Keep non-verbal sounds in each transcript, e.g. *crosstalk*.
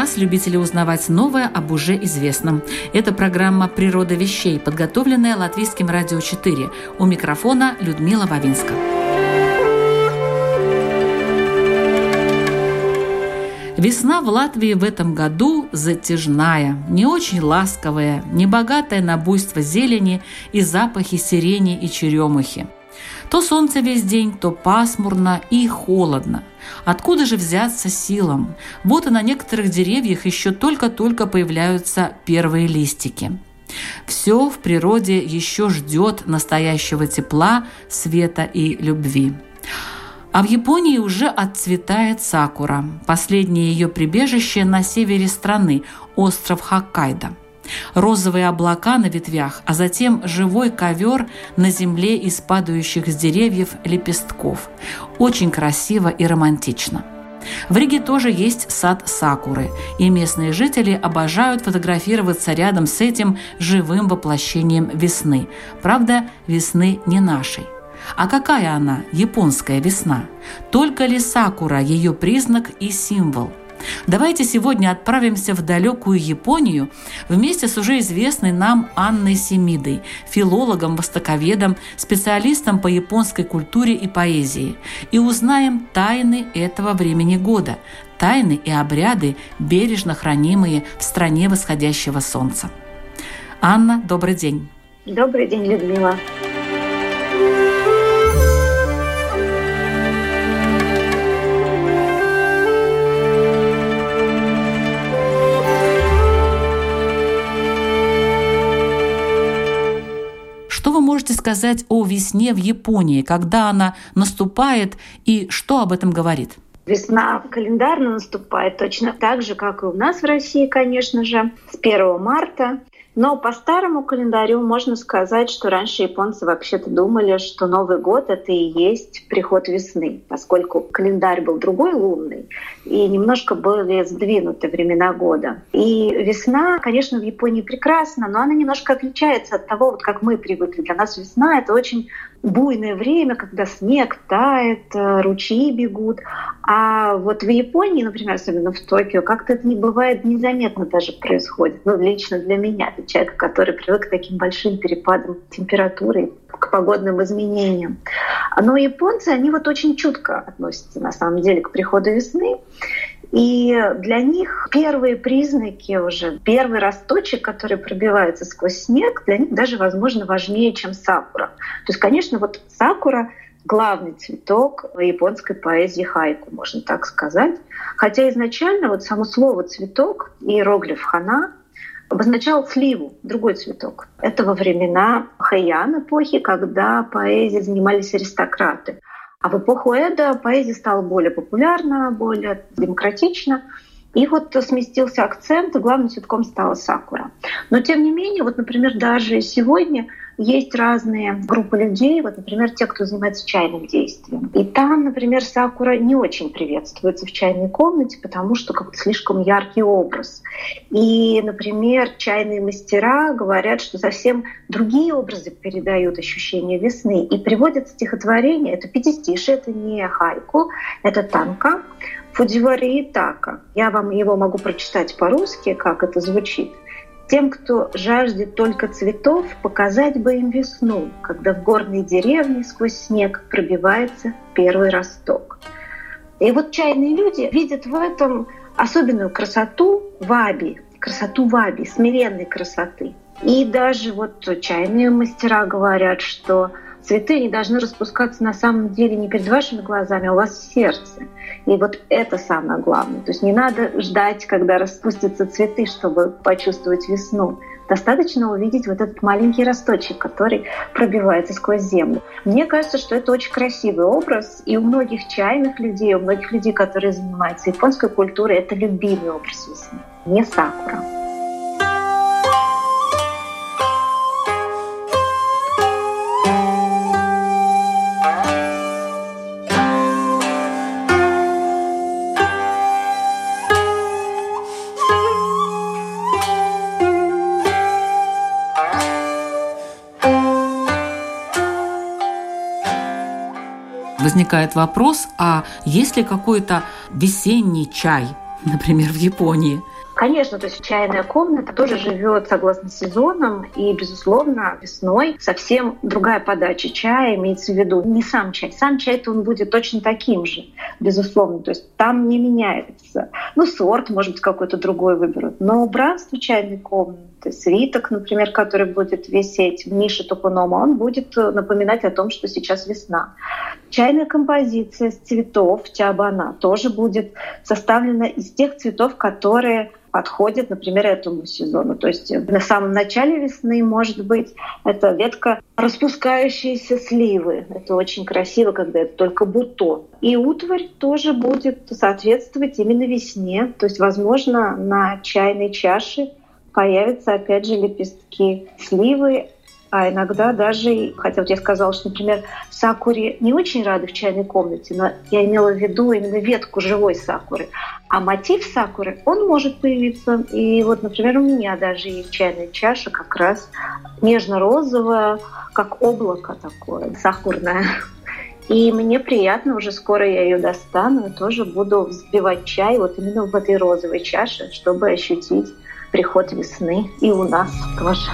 Вас, любители узнавать новое об уже известном. Это программа «Природа вещей», подготовленная Латвийским радио 4. У микрофона Людмила Вавинска. Весна в Латвии в этом году затяжная, не очень ласковая, не богатая на буйство зелени и запахи сирени и черемухи. То солнце весь день, то пасмурно и холодно. Откуда же взяться силам? Вот и на некоторых деревьях еще только-только появляются первые листики. Все в природе еще ждет настоящего тепла, света и любви. А в Японии уже отцветает сакура, последнее ее прибежище на севере страны, остров Хоккайдо розовые облака на ветвях, а затем живой ковер на земле из падающих с деревьев лепестков. Очень красиво и романтично. В Риге тоже есть сад сакуры, и местные жители обожают фотографироваться рядом с этим живым воплощением весны. Правда, весны не нашей. А какая она, японская весна? Только ли сакура ее признак и символ? Давайте сегодня отправимся в далекую Японию вместе с уже известной нам Анной Семидой, филологом, востоковедом, специалистом по японской культуре и поэзии, и узнаем тайны этого времени года, тайны и обряды, бережно хранимые в стране восходящего солнца. Анна, добрый день. Добрый день, Людмила. Можете сказать о весне в Японии, когда она наступает и что об этом говорит? Весна календарно наступает точно так же, как и у нас в России, конечно же, с 1 марта. Но по старому календарю можно сказать, что раньше японцы вообще-то думали, что Новый год — это и есть приход весны, поскольку календарь был другой, лунный, и немножко были сдвинуты времена года. И весна, конечно, в Японии прекрасна, но она немножко отличается от того, вот как мы привыкли. Для нас весна — это очень буйное время, когда снег тает, э, ручьи бегут. А вот в Японии, например, особенно в Токио, как-то это не бывает незаметно даже происходит. Ну, лично для меня, для человека, который привык к таким большим перепадам температуры, к погодным изменениям. Но японцы, они вот очень чутко относятся на самом деле к приходу весны. И для них первые признаки уже, первый росточек, который пробивается сквозь снег, для них даже, возможно, важнее, чем сакура. То есть, конечно, вот сакура главный цветок японской поэзии хайку, можно так сказать. Хотя изначально вот само слово «цветок» и иероглиф «хана» обозначал сливу, другой цветок. Это во времена Хэйян эпохи, когда поэзией занимались аристократы. А в эпоху Эда поэзия стала более популярна, более демократична. И вот сместился акцент, и главным цветком стала сакура. Но тем не менее, вот, например, даже сегодня есть разные группы людей, вот, например, те, кто занимается чайным действием. И там, например, сакура не очень приветствуется в чайной комнате, потому что как-то слишком яркий образ. И, например, чайные мастера говорят, что совсем другие образы передают ощущение весны и приводят стихотворение. Это пятистишие, это не хайку, это танка. Фудзивари Итака. Я вам его могу прочитать по-русски, как это звучит. Тем, кто жаждет только цветов, показать бы им весну, когда в горной деревне сквозь снег пробивается первый росток. И вот чайные люди видят в этом особенную красоту ваби, красоту ваби, смиренной красоты. И даже вот чайные мастера говорят, что Цветы не должны распускаться на самом деле не перед вашими глазами, а у вас в сердце. И вот это самое главное. То есть не надо ждать, когда распустятся цветы, чтобы почувствовать весну. Достаточно увидеть вот этот маленький росточек, который пробивается сквозь землю. Мне кажется, что это очень красивый образ, и у многих чайных людей, у многих людей, которые занимаются японской культурой, это любимый образ весны, не сакура. Возникает вопрос, а есть ли какой-то весенний чай, *laughs* например, в Японии? Конечно, то есть чайная комната тоже живет согласно сезонам, и, безусловно, весной совсем другая подача чая имеется в виду. Не сам чай. Сам чай-то он будет точно таким же, безусловно. То есть там не меняется. Ну, сорт, может быть, какой-то другой выберут. Но убранство чайной комнаты, свиток, например, который будет висеть в нише топонома, он будет напоминать о том, что сейчас весна. Чайная композиция с цветов тябана тоже будет составлена из тех цветов, которые подходит, например, этому сезону. То есть на самом начале весны, может быть, это ветка распускающиеся сливы. Это очень красиво, когда это только бутон. И утварь тоже будет соответствовать именно весне. То есть, возможно, на чайной чаше появятся, опять же, лепестки сливы, а иногда даже, хотя вот я сказала, что, например, сакури не очень рады в чайной комнате, но я имела в виду именно ветку живой сакуры. А мотив сакуры, он может появиться. И вот, например, у меня даже есть чайная чаша как раз нежно-розовая, как облако такое, сакурное. И мне приятно, уже скоро я ее достану, и тоже буду взбивать чай вот именно в этой розовой чаше, чтобы ощутить приход весны и у нас тоже.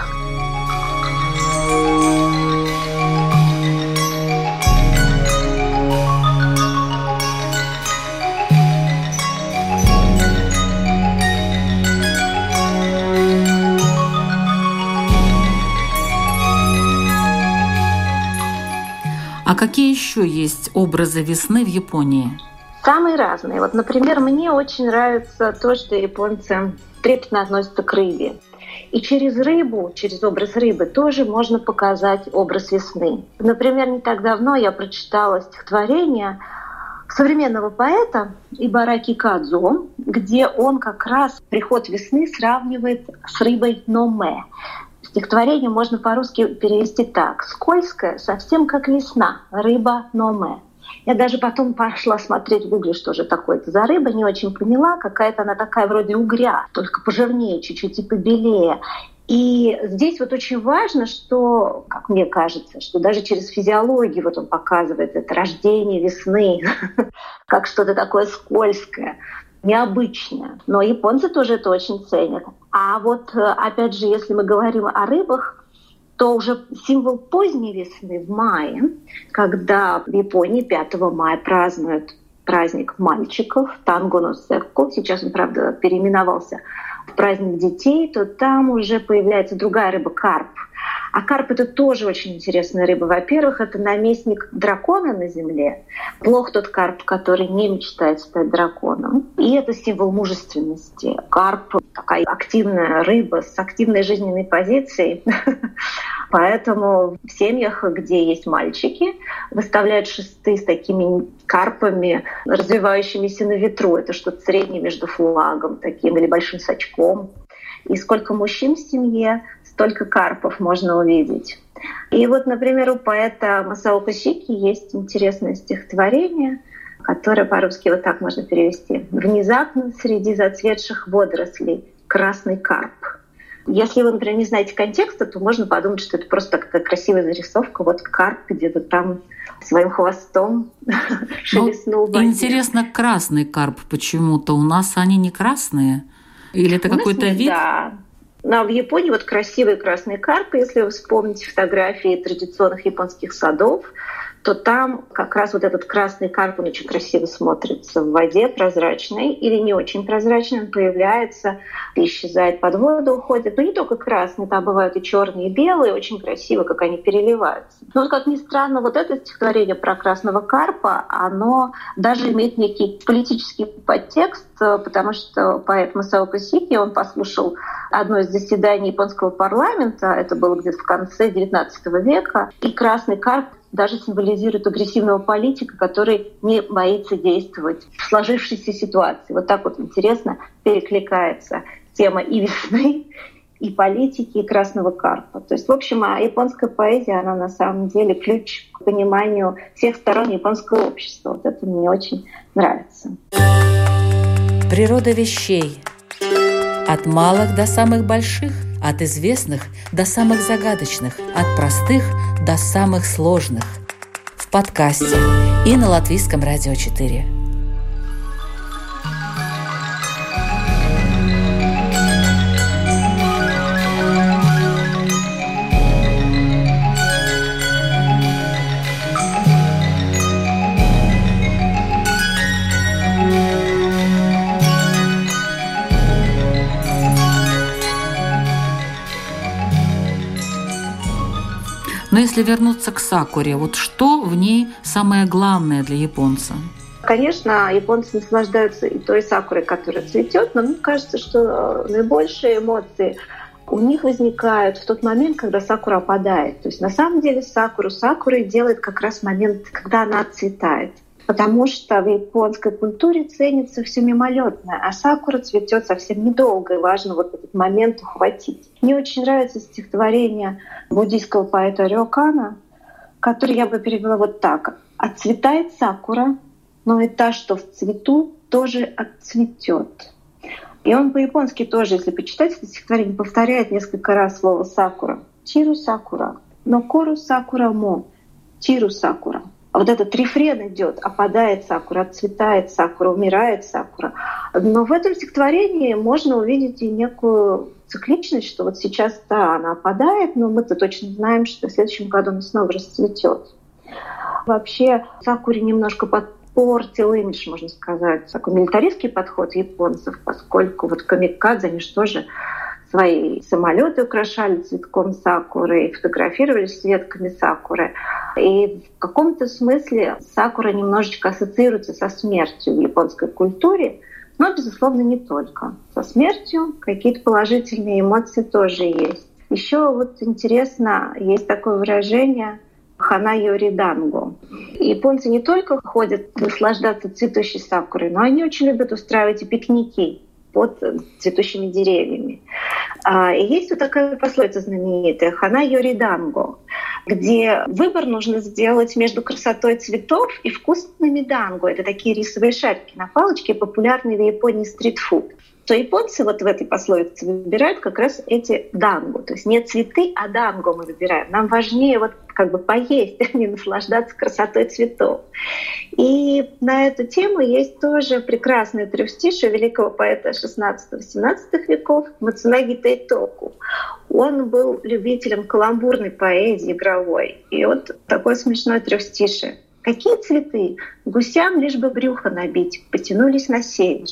А какие еще есть образы весны в Японии? Самые разные. Вот, например, мне очень нравится то, что японцы трепетно относятся к рыбе. И через рыбу, через образ рыбы тоже можно показать образ весны. Например, не так давно я прочитала стихотворение современного поэта Ибараки Кадзо, где он как раз приход весны сравнивает с рыбой номе. Стихотворение можно по-русски перевести так. «Скользкая, совсем как весна, рыба номе». Я даже потом пошла смотреть в гугле, что же такое это за рыба, не очень поняла. Какая-то она такая вроде угря, только пожирнее, чуть-чуть и побелее. И здесь вот очень важно, что, как мне кажется, что даже через физиологию вот он показывает это рождение весны, *laughs* как что-то такое скользкое, необычное. Но японцы тоже это очень ценят. А вот, опять же, если мы говорим о рыбах, то уже символ поздней весны в мае, когда в Японии 5 мая празднуют праздник мальчиков Танго но Секко, сейчас он, правда, переименовался в праздник детей, то там уже появляется другая рыба карп. А карп это тоже очень интересная рыба. Во-первых, это наместник дракона на земле. Плох тот карп, который не мечтает стать драконом. И это символ мужественности. Карп такая активная рыба с активной жизненной позицией. *laughs* Поэтому в семьях, где есть мальчики, выставляют шесты с такими карпами, развивающимися на ветру. Это что-то среднее между флагом таким или большим сачком. И сколько мужчин в семье, столько карпов можно увидеть. И вот, например, у поэта Масао Косики есть интересное стихотворение, которое по-русски вот так можно перевести. «Внезапно среди зацветших водорослей красный карп». Если вы, например, не знаете контекста, то можно подумать, что это просто такая красивая зарисовка. Вот карп где-то там своим хвостом *laughs* шелестнул. Ну, интересно, красный карп почему-то. У нас они не красные? Или это какой-то вид? Да. Но в Японии вот красивый красный карп, если вы вспомните фотографии традиционных японских садов, то там как раз вот этот красный карп, он очень красиво смотрится в воде, прозрачной или не очень прозрачной, он появляется, исчезает под воду, уходит. Но не только красный, там бывают и черные, и белые, очень красиво, как они переливаются. Но вот как ни странно, вот это стихотворение про красного карпа, оно даже имеет некий политический подтекст, потому что поэт Масао Косики, он послушал одно из заседании японского парламента, это было где-то в конце XIX века, и красный карп даже символизирует агрессивного политика, который не боится действовать в сложившейся ситуации. Вот так вот интересно перекликается тема и весны, *laughs* и политики, и красного карпа. То есть, в общем, а японская поэзия, она на самом деле ключ к пониманию всех сторон японского общества. Вот это мне очень нравится. Природа вещей. От малых до самых больших, от известных до самых загадочных, от простых до самых сложных. В подкасте и на Латвийском радио 4. Но если вернуться к сакуре, вот что в ней самое главное для японца? Конечно, японцы наслаждаются и той сакурой, которая цветет, но мне кажется, что наибольшие эмоции у них возникают в тот момент, когда сакура опадает. То есть на самом деле сакуру сакурой делает как раз момент, когда она отцветает потому что в японской культуре ценится все мимолетное, а сакура цветет совсем недолго, и важно вот этот момент ухватить. Мне очень нравится стихотворение буддийского поэта Рёкана, который я бы перевела вот так. «Отцветает сакура, но и та, что в цвету, тоже отцветет». И он по-японски тоже, если почитать это стихотворение, повторяет несколько раз слово «сакура». «Чиру сакура», «но кору сакура мо», «чиру сакура». А вот этот рефрен идет, опадает сакура, отцветает сакура, умирает сакура. Но в этом стихотворении можно увидеть и некую цикличность, что вот сейчас, да, она опадает, но мы-то точно знаем, что в следующем году она снова расцветет. Вообще сакуре немножко подпортил имидж, можно сказать, такой милитаристский подход японцев, поскольку вот камикадзе, они же тоже свои самолеты украшали цветком сакуры и фотографировались с ветками сакуры. И в каком-то смысле сакура немножечко ассоциируется со смертью в японской культуре, но, безусловно, не только. Со смертью какие-то положительные эмоции тоже есть. Еще вот интересно, есть такое выражение хана йориданго. Японцы не только ходят наслаждаться цветущей сакурой, но они очень любят устраивать и пикники под цветущими деревьями. А, и есть вот такая пословица знаменитая «Хана йориданго», где выбор нужно сделать между красотой цветов и вкусными данго. Это такие рисовые шарики на палочке, популярные в Японии стритфуд то японцы вот в этой пословице выбирают как раз эти данго. То есть не цветы, а данго мы выбираем. Нам важнее вот как бы поесть, *laughs* а не наслаждаться красотой цветов. И на эту тему есть тоже прекрасное трехстишие великого поэта 16-17 веков Мацунаги Тайтоку. Он был любителем каламбурной поэзии игровой. И вот такое смешное трехстишие. Какие цветы? Гусям лишь бы брюхо набить, потянулись на север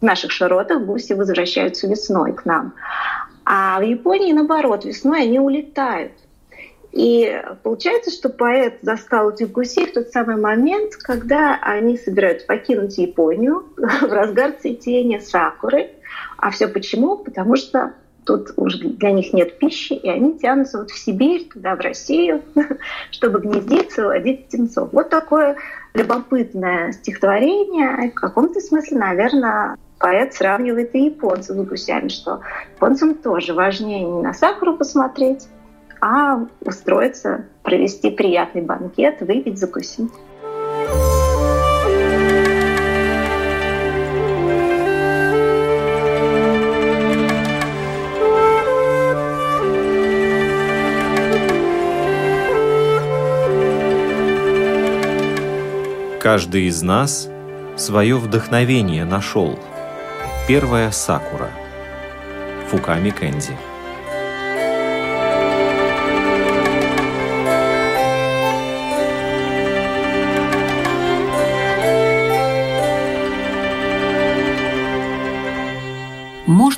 в наших широтах гуси возвращаются весной к нам. А в Японии, наоборот, весной они улетают. И получается, что поэт застал этих гусей в тот самый момент, когда они собираются покинуть Японию *laughs* в разгар цветения сакуры. А все почему? Потому что тут уже для них нет пищи, и они тянутся вот в Сибирь, туда, в Россию, *laughs* чтобы гнездиться водить птенцов. Вот такое любопытное стихотворение. В каком-то смысле, наверное, поэт сравнивает и японцев с гусями, что японцам тоже важнее не на сахару посмотреть, а устроиться, провести приятный банкет, выпить, закусить. Каждый из нас свое вдохновение нашел – Первая сакура. Фуками Кэнди.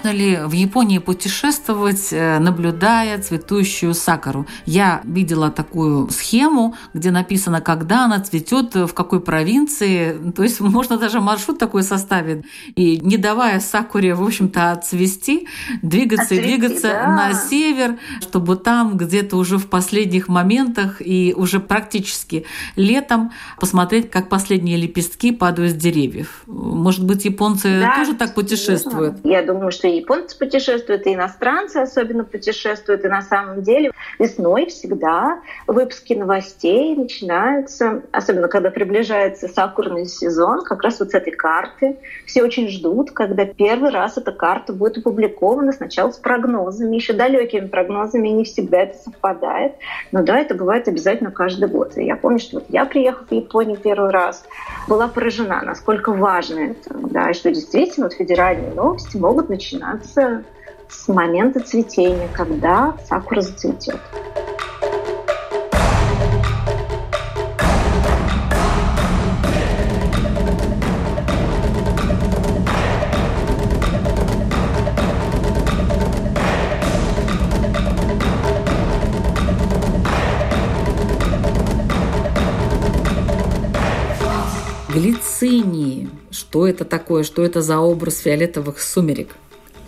Можно ли в Японии путешествовать, э, наблюдая цветущую сакуру? Я видела такую схему, где написано, когда она цветет, в какой провинции. *laughs* То есть можно даже маршрут такой составить. И не давая сакуре, в общем-то, отцвести, двигаться Отцвести, и двигаться да. на север, чтобы там где-то уже в последних моментах и уже практически летом посмотреть, как последние лепестки падают с деревьев. Может быть, японцы да, тоже так путешествуют? Я думаю, что и японцы путешествуют, и иностранцы особенно путешествуют. И на самом деле весной всегда выпуски новостей начинаются, особенно когда приближается сакурный сезон, как раз вот с этой карты. Все очень ждут, когда первый раз эта карта будет опубликована сначала с прогнозами, еще далекими прогнозами, и не всегда это совпадает. Но да, это бывает обязательно каждый год. И я помню, что вот я, приехав в Японию первый раз, была поражена, насколько важно это. Да, и что действительно вот федеральные новости могут начинаться с момента цветения, когда сакура зацветет. глицинии. Что это такое? Что это за образ фиолетовых сумерек?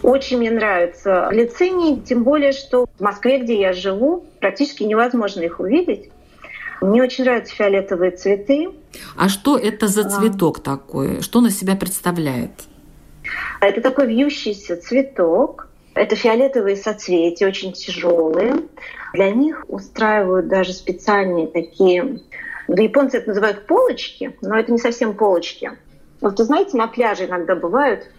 Очень мне нравятся глицинии, тем более, что в Москве, где я живу, практически невозможно их увидеть. Мне очень нравятся фиолетовые цветы. А что это за а. цветок а. такой? Что на себя представляет? Это такой вьющийся цветок. Это фиолетовые соцветия, очень тяжелые. Для них устраивают даже специальные такие да, японцы это называют полочки, но это не совсем полочки. Вот вы знаете, на пляже иногда бывают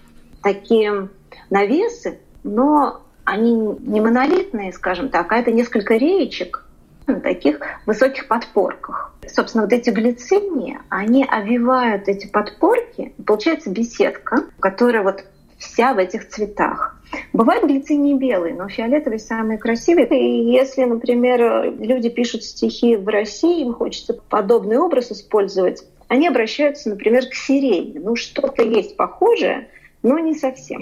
такие навесы, но они не монолитные, скажем так, а это несколько реечек на таких высоких подпорках. Собственно, вот эти глицинии, они обвивают эти подпорки, получается беседка, которая вот вся в этих цветах. Бывают глицинии белые, но фиолетовые самые красивые. И если, например, люди пишут стихи в России, им хочется подобный образ использовать, они обращаются, например, к сирени. Ну, что-то есть похожее, но не совсем.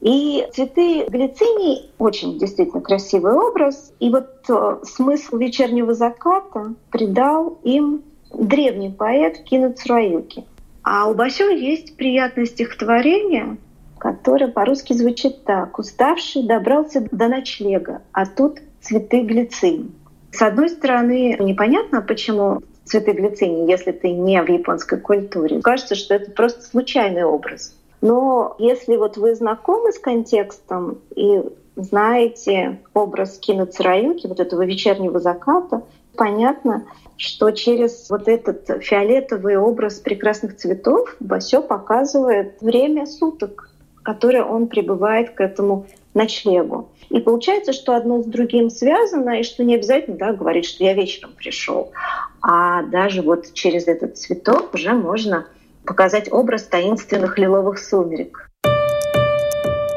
И цветы глицинии очень действительно красивый образ. И вот э, смысл вечернего заката придал им древний поэт Цураюки. А у Басё есть приятное стихотворение, которое по-русски звучит так. «Уставший добрался до ночлега, а тут цветы глицинии». С одной стороны, непонятно, почему цветы глицинии, если ты не в японской культуре. Кажется, что это просто случайный образ. Но если вот вы знакомы с контекстом и знаете образ Кина Цараюки, вот этого вечернего заката, понятно, что через вот этот фиолетовый образ прекрасных цветов Басё показывает время суток, которое он прибывает к этому ночлегу. И получается, что одно с другим связано, и что не обязательно да, говорить, что я вечером пришел, а даже вот через этот цветок уже можно показать образ таинственных лиловых сумерек.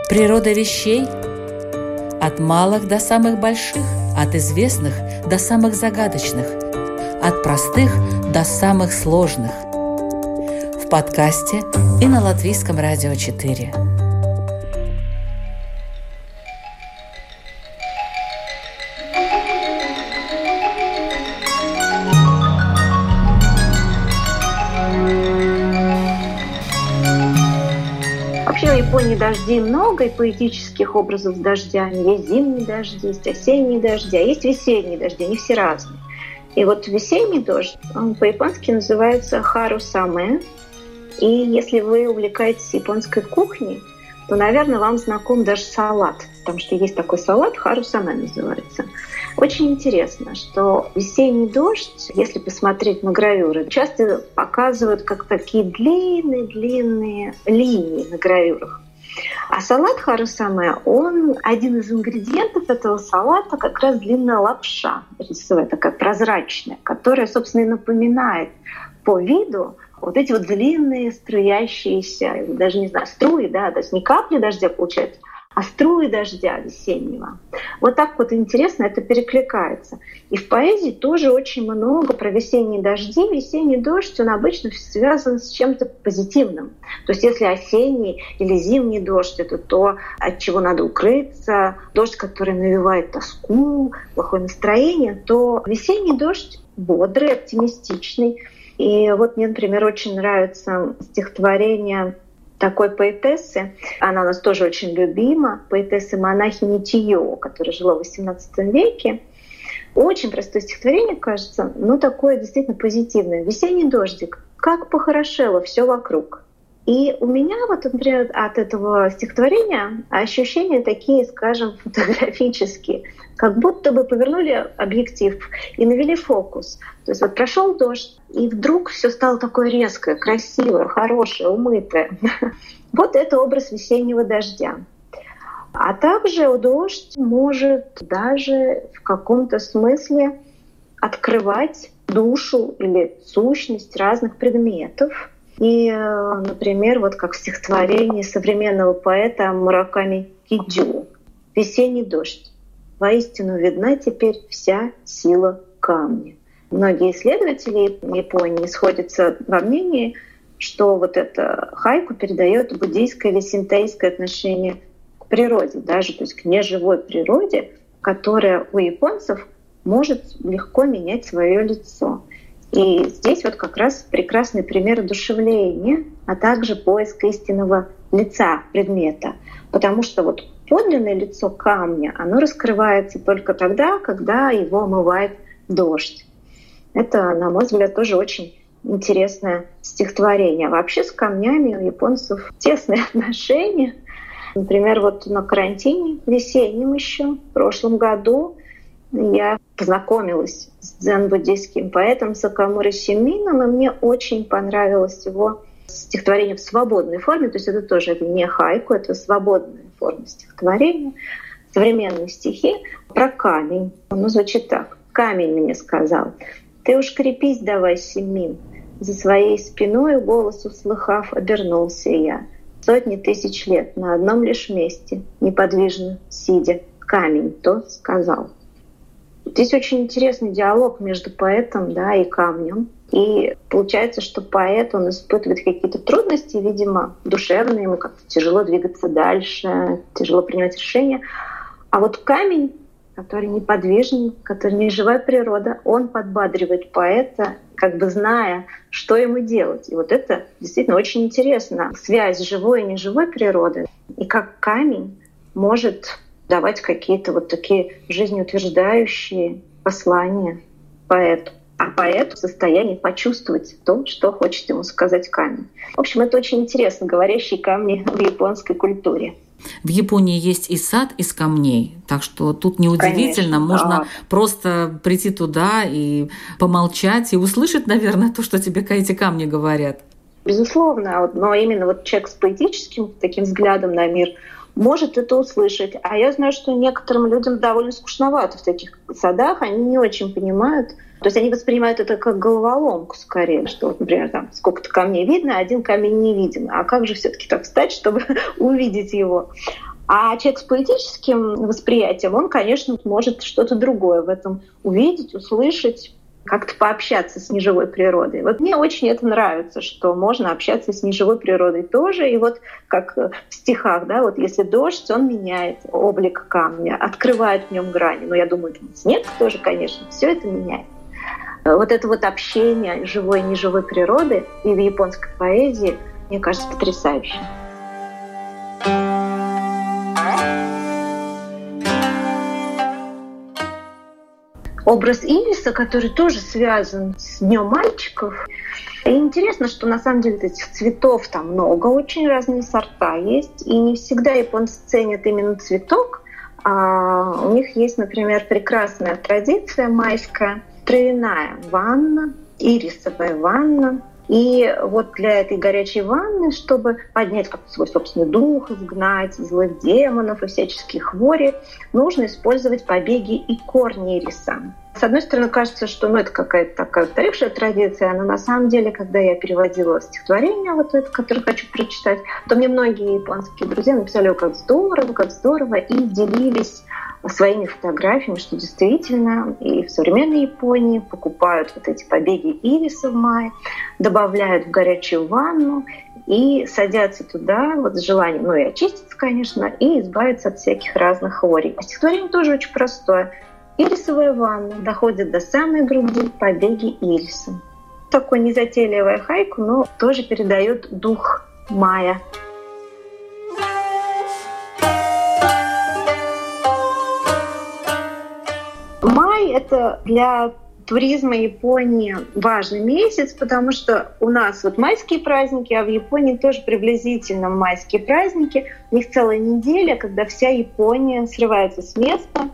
Природа вещей от малых до самых больших, от известных до самых загадочных, от простых до самых сложных. В подкасте и на Латвийском радио 4. Японии дождей много, и поэтических образов с дождями. Есть зимние дожди, есть осенние дожди, а есть весенние дожди, они все разные. И вот весенний дождь, он по-японски называется харусаме. И если вы увлекаетесь японской кухней, то, наверное, вам знаком даже салат, потому что есть такой салат, харусаме называется. Очень интересно, что весенний дождь, если посмотреть на гравюры, часто показывают как такие длинные-длинные линии на гравюрах. А салат харусаме, он один из ингредиентов этого салата как раз длинная лапша, рисовая, такая прозрачная, которая, собственно, и напоминает по виду вот эти вот длинные струящиеся, даже не знаю, струи, да, то есть не капли дождя получается, а струи дождя весеннего. Вот так вот интересно это перекликается. И в поэзии тоже очень много про весенние дожди. Весенний дождь, он обычно связан с чем-то позитивным. То есть если осенний или зимний дождь, это то, от чего надо укрыться, дождь, который навевает тоску, плохое настроение, то весенний дождь бодрый, оптимистичный. И вот мне, например, очень нравится стихотворение такой поэтессы. Она у нас тоже очень любима. Поэтессы монахини Тио, которая жила в XVIII веке. Очень простое стихотворение, кажется, но такое действительно позитивное. «Весенний дождик, как похорошело все вокруг». И у меня вот, например, от этого стихотворения ощущения такие, скажем, *laughs* фотографические, как будто бы повернули объектив и навели фокус. То есть вот прошел дождь, и вдруг все стало такое резкое, красивое, хорошее, умытое. *laughs* Вот это образ весеннего дождя. А также дождь может даже в каком-то смысле открывать душу или сущность разных предметов. И, э, например, вот как в стихотворении современного поэта Мураками Кидзю «Весенний дождь. Воистину видна теперь вся сила камня». Многие исследователи Японии сходятся во мнении, что вот это хайку передает буддийское или синтейское отношение к природе, даже то есть к неживой природе, которая у японцев может легко менять свое лицо. И здесь вот как раз прекрасный пример одушевления, а также поиск истинного лица предмета. Потому что вот подлинное лицо камня, оно раскрывается только тогда, когда его омывает дождь. Это, на мой взгляд, тоже очень интересное стихотворение. Вообще с камнями у японцев тесные *laughs* отношения. Например, вот на карантине весеннем еще, в прошлом году, я познакомилась с дзен-буддийским поэтом Сакамура Симином, и мне очень понравилось его стихотворение в свободной форме, то есть это тоже это не хайку, это свободная форма стихотворения, современные стихи про камень. Оно звучит так. «Камень мне сказал, ты уж крепись давай, Симин». За своей спиной голос услыхав, обернулся я. Сотни тысяч лет на одном лишь месте, неподвижно сидя, камень то сказал. Здесь очень интересный диалог между поэтом да, и камнем. И получается, что поэт, он испытывает какие-то трудности, видимо, душевные, ему как-то тяжело двигаться дальше, тяжело принимать решения. А вот камень, который неподвижный, который не живая природа, он подбадривает поэта, как бы зная, что ему делать. И вот это действительно очень интересно. Связь живой и неживой природы. И как камень может давать какие-то вот такие жизнеутверждающие послания поэту. А поэт в состоянии почувствовать то, что хочет ему сказать камень. В общем, это очень интересно, говорящие камни в японской культуре. В Японии есть и сад из камней, так что тут неудивительно, Конечно, можно да. просто прийти туда и помолчать и услышать, наверное, то, что тебе эти камни говорят. Безусловно, но именно вот человек с поэтическим таким взглядом на мир, может это услышать. А я знаю, что некоторым людям довольно скучновато в таких садах, они не очень понимают. То есть они воспринимают это как головоломку скорее, что, вот, например, там сколько-то камней видно, а один камень не виден. А как же все-таки так встать, чтобы *laughs* увидеть его? А человек с поэтическим восприятием, он, конечно, может что-то другое в этом увидеть, услышать, как-то пообщаться с неживой природой. Вот мне очень это нравится, что можно общаться с неживой природой тоже. И вот как в стихах, да, вот если дождь, он меняет облик камня, открывает в нем грани. Но я думаю, снег тоже, конечно, все это меняет. Вот это вот общение живой и неживой природы и в японской поэзии, мне кажется, потрясающим. Образ Ириса, который тоже связан с Днем мальчиков. И интересно, что на самом деле этих цветов там много, очень разные сорта есть. И не всегда японцы ценят именно цветок. А у них есть, например, прекрасная традиция майская, травяная ванна, ирисовая ванна. И вот для этой горячей ванны, чтобы поднять как свой собственный дух, изгнать злых демонов и всяческие хвори, нужно использовать побеги и корни ириса. С одной стороны, кажется, что ну, это какая-то такая устаревшая традиция, но на самом деле, когда я переводила стихотворение, вот это, которое хочу прочитать, то мне многие японские друзья написали, как здорово, как здорово, и делились своими фотографиями, что действительно и в современной Японии покупают вот эти побеги ириса в мае, добавляют в горячую ванну и садятся туда вот с желанием, ну и очиститься, конечно, и избавиться от всяких разных хворей. А стихотворение тоже очень простое. Ирисовая ванна доходит до самой груди побеги ириса. Такое незатейливое хайку, но тоже передает дух мая. Май — это для туризма Японии важный месяц, потому что у нас вот майские праздники, а в Японии тоже приблизительно майские праздники. У них целая неделя, когда вся Япония срывается с места,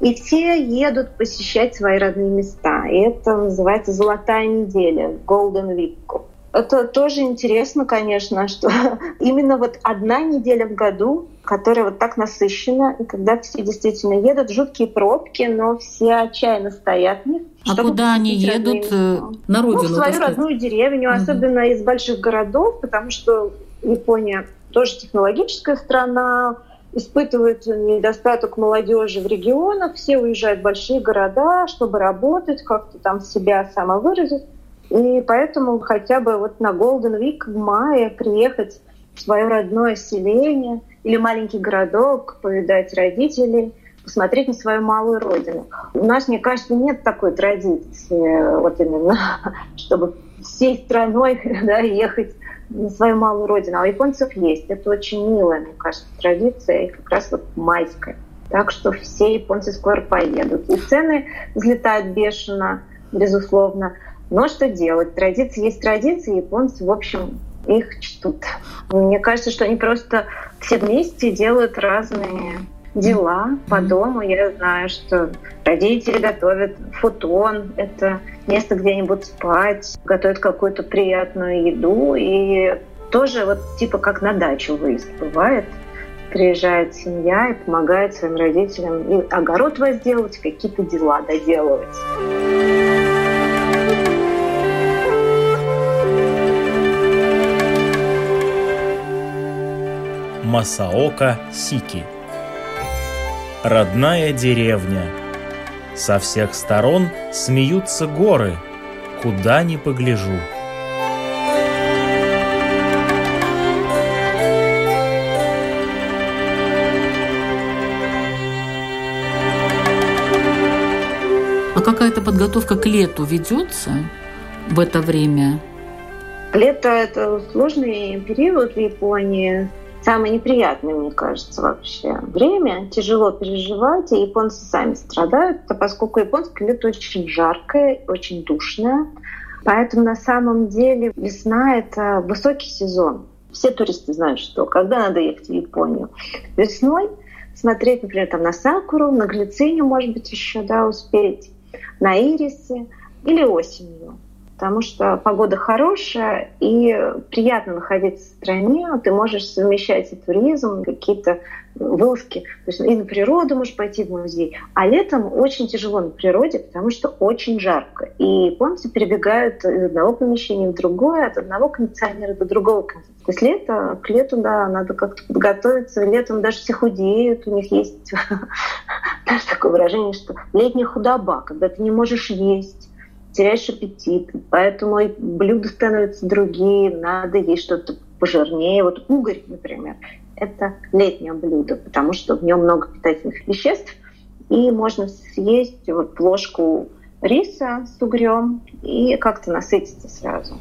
и все едут посещать свои родные места. И это называется «Золотая неделя», «Golden Week». Это тоже интересно, конечно, что *laughs* именно вот одна неделя в году, которая вот так насыщена, и когда все действительно едут, жуткие пробки, но все отчаянно стоят них. А куда они едут? Э, на родину? Ну, в свою родную деревню, угу. особенно из больших городов, потому что Япония тоже технологическая страна, испытывает недостаток молодежи в регионах, все уезжают в большие города, чтобы работать, как-то там себя самовыразить. И поэтому хотя бы вот на Golden Week в мае приехать в свое родное селение или маленький городок, повидать родителей, посмотреть на свою малую родину. У нас, мне кажется, нет такой традиции, вот именно, *laughs* чтобы всей страной *laughs* да, ехать на свою малую родину. А у японцев есть. Это очень милая, мне кажется, традиция, и как раз вот майская. Так что все японцы скоро поедут. И цены взлетают бешено, безусловно. Но что делать? Традиции есть традиции, японцы, в общем, их чтут. Мне кажется, что они просто все вместе делают разные дела по дому. Я знаю, что родители готовят футон, это место, где они будут спать, готовят какую-то приятную еду. И тоже вот типа как на дачу выезд бывает. Приезжает семья и помогает своим родителям и огород возделывать, какие-то дела доделывать. Масаока Сики. Родная деревня. Со всех сторон смеются горы, куда ни погляжу. А какая-то подготовка к лету ведется в это время? Лето – это сложный период в Японии самое неприятное, мне кажется, вообще время. Тяжело переживать, и японцы сами страдают, поскольку японское лето очень жаркое, очень душное. Поэтому на самом деле весна — это высокий сезон. Все туристы знают, что когда надо ехать в Японию. Весной смотреть, например, там на сакуру, на глицинию, может быть, еще да, успеть, на ирисы или осенью потому что погода хорошая и приятно находиться в стране. Ты можешь совмещать и туризм, какие-то вылазки. То есть и на природу можешь пойти в музей. А летом очень тяжело на природе, потому что очень жарко. И японцы перебегают из одного помещения в другое, от одного кондиционера до другого кондиционера. То есть лето, к лету, да, надо как-то подготовиться. Летом даже все худеют. У них есть *laughs* даже такое выражение, что летняя худоба, когда ты не можешь есть теряешь аппетит, поэтому блюда становятся другие, надо есть что-то пожирнее. Вот угорь, например, это летнее блюдо, потому что в нем много питательных веществ, и можно съесть вот ложку риса с угрем и как-то насытиться сразу.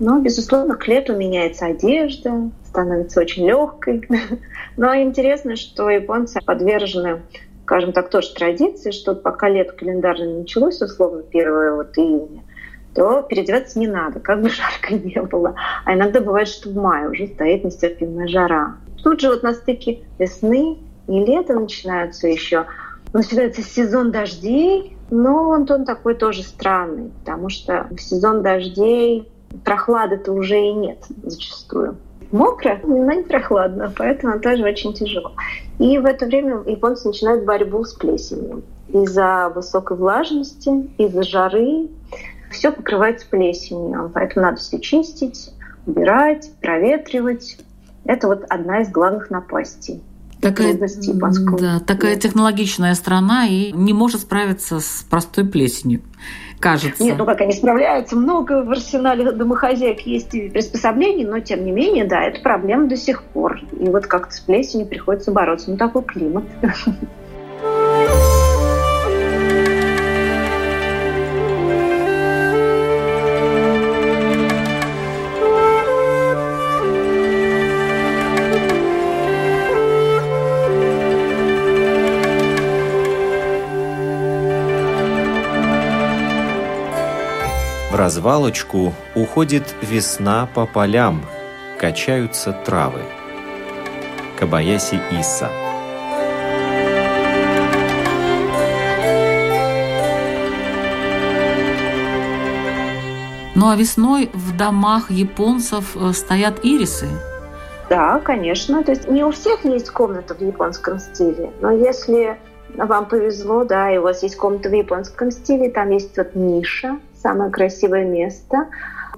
Но, безусловно, к лету меняется одежда, становится очень легкой. *laughs* Но интересно, что японцы подвержены скажем так, тоже традиции, что пока лето календарное началось, условно, 1 вот июня, то переодеваться не надо, как бы *laughs* жарко не было. А иногда бывает, что в мае уже стоит нестерпимая жара. Тут же вот на стыке весны и лета начинаются еще, начинается сезон дождей, но он, он такой тоже странный, потому что в сезон дождей прохлады-то уже и нет зачастую мокро, но не прохладно, поэтому тоже очень тяжело. И в это время японцы начинают борьбу с плесенью. из-за высокой влажности, из-за жары все покрывается плесенью. Поэтому надо все чистить, убирать, проветривать. Это вот одна из главных напастей. Такая, да, такая технологичная страна и не может справиться с простой плесенью, кажется. Нет, ну как они справляются, много в арсенале домохозяек есть приспособлений, но тем не менее, да, это проблема до сих пор. И вот как-то с плесенью приходится бороться. Ну такой климат. *laughs* развалочку уходит весна по полям, качаются травы. Кабаяси Иса Ну а весной в домах японцев э, стоят ирисы. Да, конечно. То есть не у всех есть комната в японском стиле, но если вам повезло, да, и у вас есть комната в японском стиле, там есть вот ниша, самое красивое место,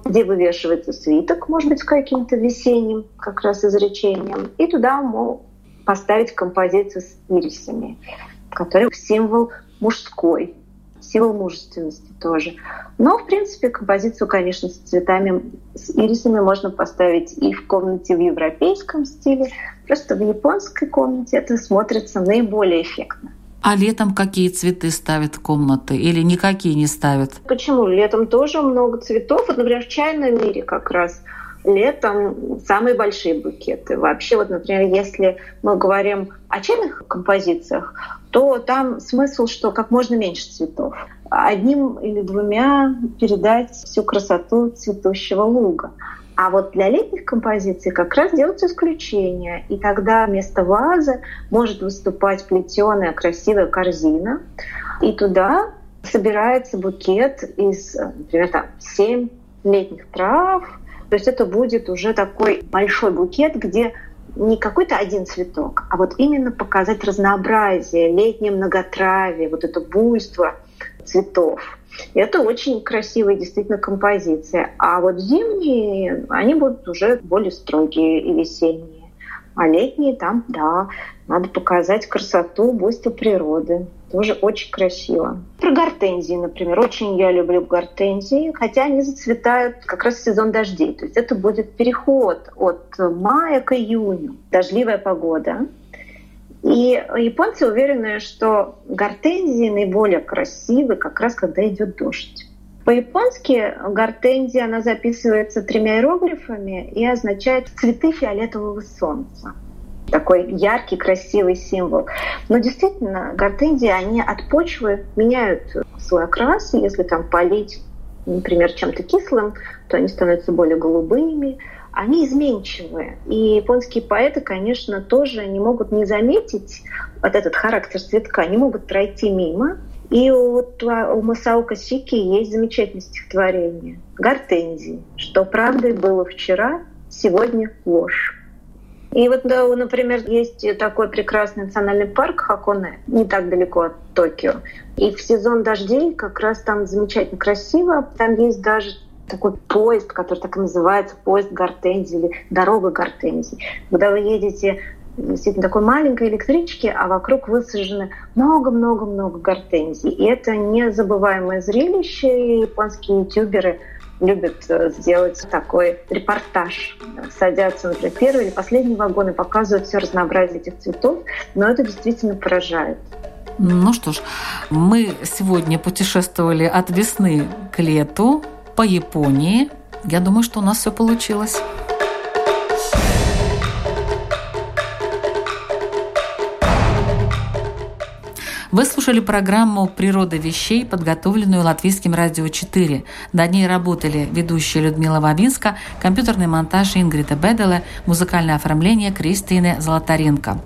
где вывешивается свиток, может быть, каким-то весенним как раз изречением. И туда мол, поставить композицию с ирисами, который символ мужской, символ мужественности тоже. Но, в принципе, композицию, конечно, с цветами, с ирисами можно поставить и в комнате в европейском стиле, просто в японской комнате это смотрится наиболее эффектно. А летом какие цветы ставят в комнаты или никакие не ставят? Почему? Летом тоже много цветов. Вот, например, в чайном мире как раз летом самые большие букеты. Вообще, вот, например, если мы говорим о чайных композициях, то там смысл, что как можно меньше цветов. Одним или двумя передать всю красоту цветущего луга. А вот для летних композиций как раз делаются исключения. И тогда вместо вазы может выступать плетеная красивая корзина. И туда собирается букет из, например, там, 7 летних трав. То есть это будет уже такой большой букет, где не какой-то один цветок, а вот именно показать разнообразие, летнее многотравие, вот это буйство цветов. Это очень красивая действительно композиция. А вот зимние, они будут уже более строгие и весенние. А летние там, да, надо показать красоту, буйство природы. Тоже очень красиво. Про гортензии, например. Очень я люблю гортензии, хотя они зацветают как раз в сезон дождей. То есть это будет переход от мая к июню. Дождливая погода. И японцы уверены, что гортензии наиболее красивы как раз когда идет дождь. По-японски гортензия, она записывается тремя иероглифами и означает «цветы фиолетового солнца». Такой яркий, красивый символ. Но действительно, гортензии, они от почвы меняют свой окрас. Если там полить, например, чем-то кислым, то они становятся более голубыми они изменчивые. И японские поэты, конечно, тоже не могут не заметить вот этот характер цветка, не могут пройти мимо. И вот у Масаока Сики есть замечательное стихотворение «Гортензии», что правдой было вчера, сегодня ложь. И вот, да, например, есть такой прекрасный национальный парк Хаконе, не так далеко от Токио. И в сезон дождей как раз там замечательно красиво. Там есть даже такой поезд, который так и называется, поезд гортензии или дорога гортензии. Когда вы едете действительно такой маленькой электричке, а вокруг высажены много-много-много гортензий. И это незабываемое зрелище, и японские ютуберы любят э, сделать такой репортаж. Садятся, например, первый или последний вагон и показывают все разнообразие этих цветов, но это действительно поражает. Ну что ж, мы сегодня путешествовали от весны к лету, по Японии. Я думаю, что у нас все получилось. Вы слушали программу «Природа вещей», подготовленную Латвийским радио 4. На ней работали ведущая Людмила Вавинска, компьютерный монтаж Ингрида Беделе, музыкальное оформление Кристины Золотаренко.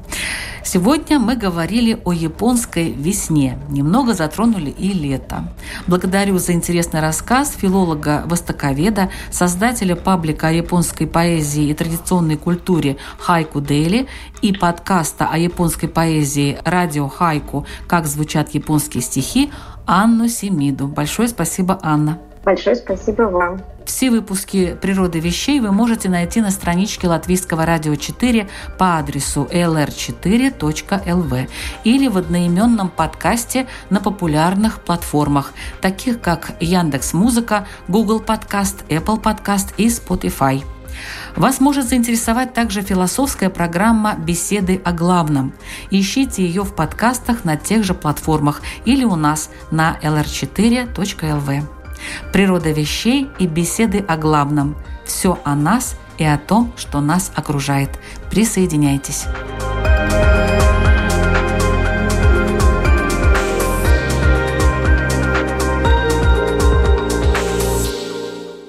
Сегодня мы говорили о японской весне, немного затронули и лето. Благодарю за интересный рассказ филолога-востоковеда, создателя паблика о японской поэзии и традиционной культуре «Хайку Дейли» и подкаста о японской поэзии «Радио Хайку. Как звучат японские стихи» Анну Семиду. Большое спасибо, Анна. Большое спасибо вам. Все выпуски «Природы вещей» вы можете найти на страничке Латвийского радио 4 по адресу lr4.lv или в одноименном подкасте на популярных платформах, таких как Яндекс Музыка, Google Подкаст, Apple Подкаст и Spotify. Вас может заинтересовать также философская программа «Беседы о главном». Ищите ее в подкастах на тех же платформах или у нас на lr4.lv. Природа вещей и беседы о главном. Все о нас и о том, что нас окружает. Присоединяйтесь.